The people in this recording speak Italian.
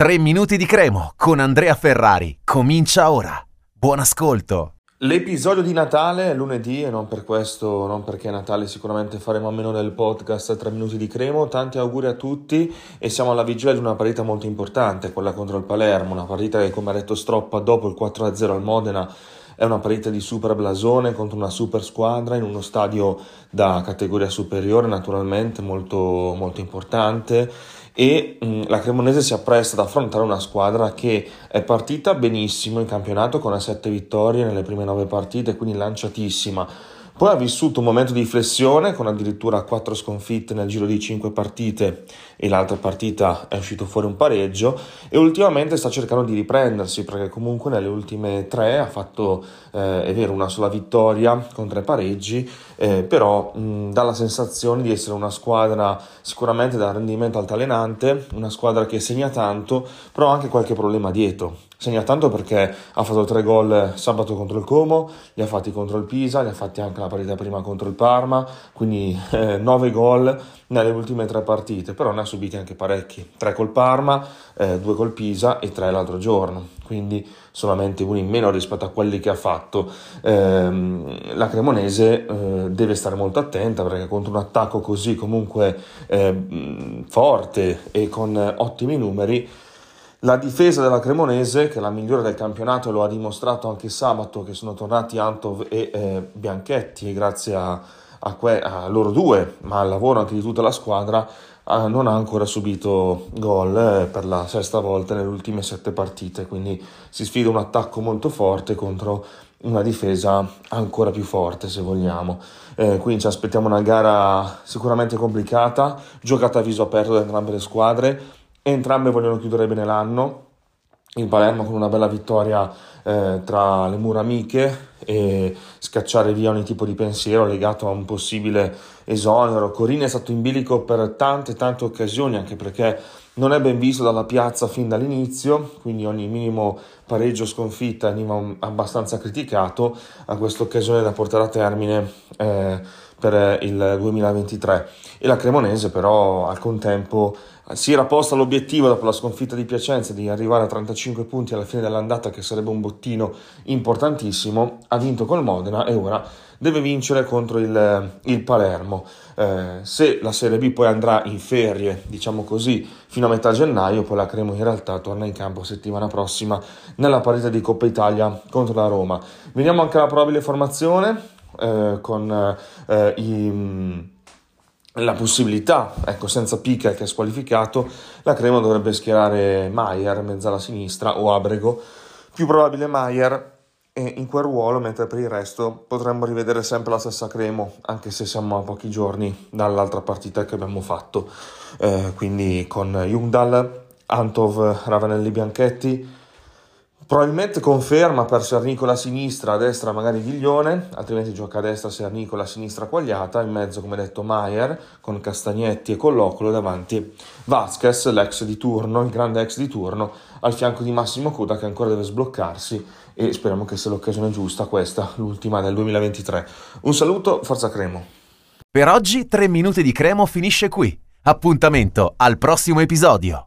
3 minuti di cremo con Andrea Ferrari. Comincia ora. Buon ascolto. L'episodio di Natale è lunedì e non per questo, non perché è Natale sicuramente faremo a meno del podcast 3 minuti di cremo. Tanti auguri a tutti e siamo alla vigilia di una partita molto importante, quella contro il Palermo, una partita che come ha detto Stroppa dopo il 4-0 al Modena è una partita di super blasone contro una super squadra in uno stadio da categoria superiore naturalmente molto, molto importante e mh, la Cremonese si appresta ad affrontare una squadra che è partita benissimo in campionato con 7 vittorie nelle prime 9 partite, quindi lanciatissima poi ha vissuto un momento di flessione con addirittura 4 sconfitte nel giro di 5 partite e l'altra partita è uscito fuori un pareggio e ultimamente sta cercando di riprendersi perché comunque nelle ultime 3 ha fatto, eh, è vero, una sola vittoria con 3 pareggi, eh, però mh, dà la sensazione di essere una squadra sicuramente da rendimento altalenante, una squadra che segna tanto, però ha anche qualche problema dietro segna tanto perché ha fatto tre gol sabato contro il Como, li ha fatti contro il Pisa, li ha fatti anche la partita prima contro il Parma, quindi eh, nove gol nelle ultime tre partite, però ne ha subiti anche parecchi, tre col Parma, eh, due col Pisa e tre l'altro giorno, quindi solamente uno in meno rispetto a quelli che ha fatto. Eh, la Cremonese eh, deve stare molto attenta perché contro un attacco così comunque eh, forte e con ottimi numeri la difesa della Cremonese, che è la migliore del campionato, lo ha dimostrato anche sabato che sono tornati Antov e eh, Bianchetti e grazie a, a, que- a, loro due, ma al lavoro anche di tutta la squadra, eh, non ha ancora subito gol eh, per la sesta volta nelle ultime sette partite, quindi si sfida un attacco molto forte contro una difesa ancora più forte se vogliamo. Eh, quindi ci aspettiamo una gara sicuramente complicata, giocata a viso aperto da entrambe le squadre Entrambe vogliono chiudere bene l'anno. Il Palermo con una bella vittoria eh, tra le mura amiche e scacciare via ogni tipo di pensiero legato a un possibile esonero. Corini è stato in bilico per tante tante occasioni anche perché non è ben visto dalla piazza fin dall'inizio, quindi ogni minimo pareggio sconfitta veniva abbastanza criticato a questa occasione da portare a termine eh, per il 2023 e la Cremonese però al contempo si era posta l'obiettivo dopo la sconfitta di Piacenza di arrivare a 35 punti alla fine dell'andata che sarebbe un bottino importantissimo, ha vinto col Modena e ora deve vincere contro il, il Palermo. Eh, se la Serie B poi andrà in ferie, diciamo così, fino a metà gennaio, poi la Cremo in realtà torna in campo settimana prossima nella partita di Coppa Italia contro la Roma. Veniamo anche alla probabile formazione eh, con eh, i la possibilità, ecco, senza Pica che è squalificato, la Crema dovrebbe schierare Maier, mezzala sinistra, o Abrego, più probabile Maier in quel ruolo, mentre per il resto potremmo rivedere sempre la stessa Cremo, anche se siamo a pochi giorni dall'altra partita che abbiamo fatto, eh, quindi con Jungdal, Antov, Ravanelli Bianchetti, Probabilmente conferma per Sernicola a sinistra, a destra magari Viglione, altrimenti gioca a destra Sernicola, a sinistra Quagliata, in mezzo come detto Maier con Castagnetti e Collocolo davanti Vasquez, l'ex di turno, il grande ex di turno, al fianco di Massimo Coda che ancora deve sbloccarsi e speriamo che sia l'occasione giusta questa, l'ultima del 2023. Un saluto, forza Cremo. Per oggi 3 minuti di Cremo finisce qui. Appuntamento al prossimo episodio.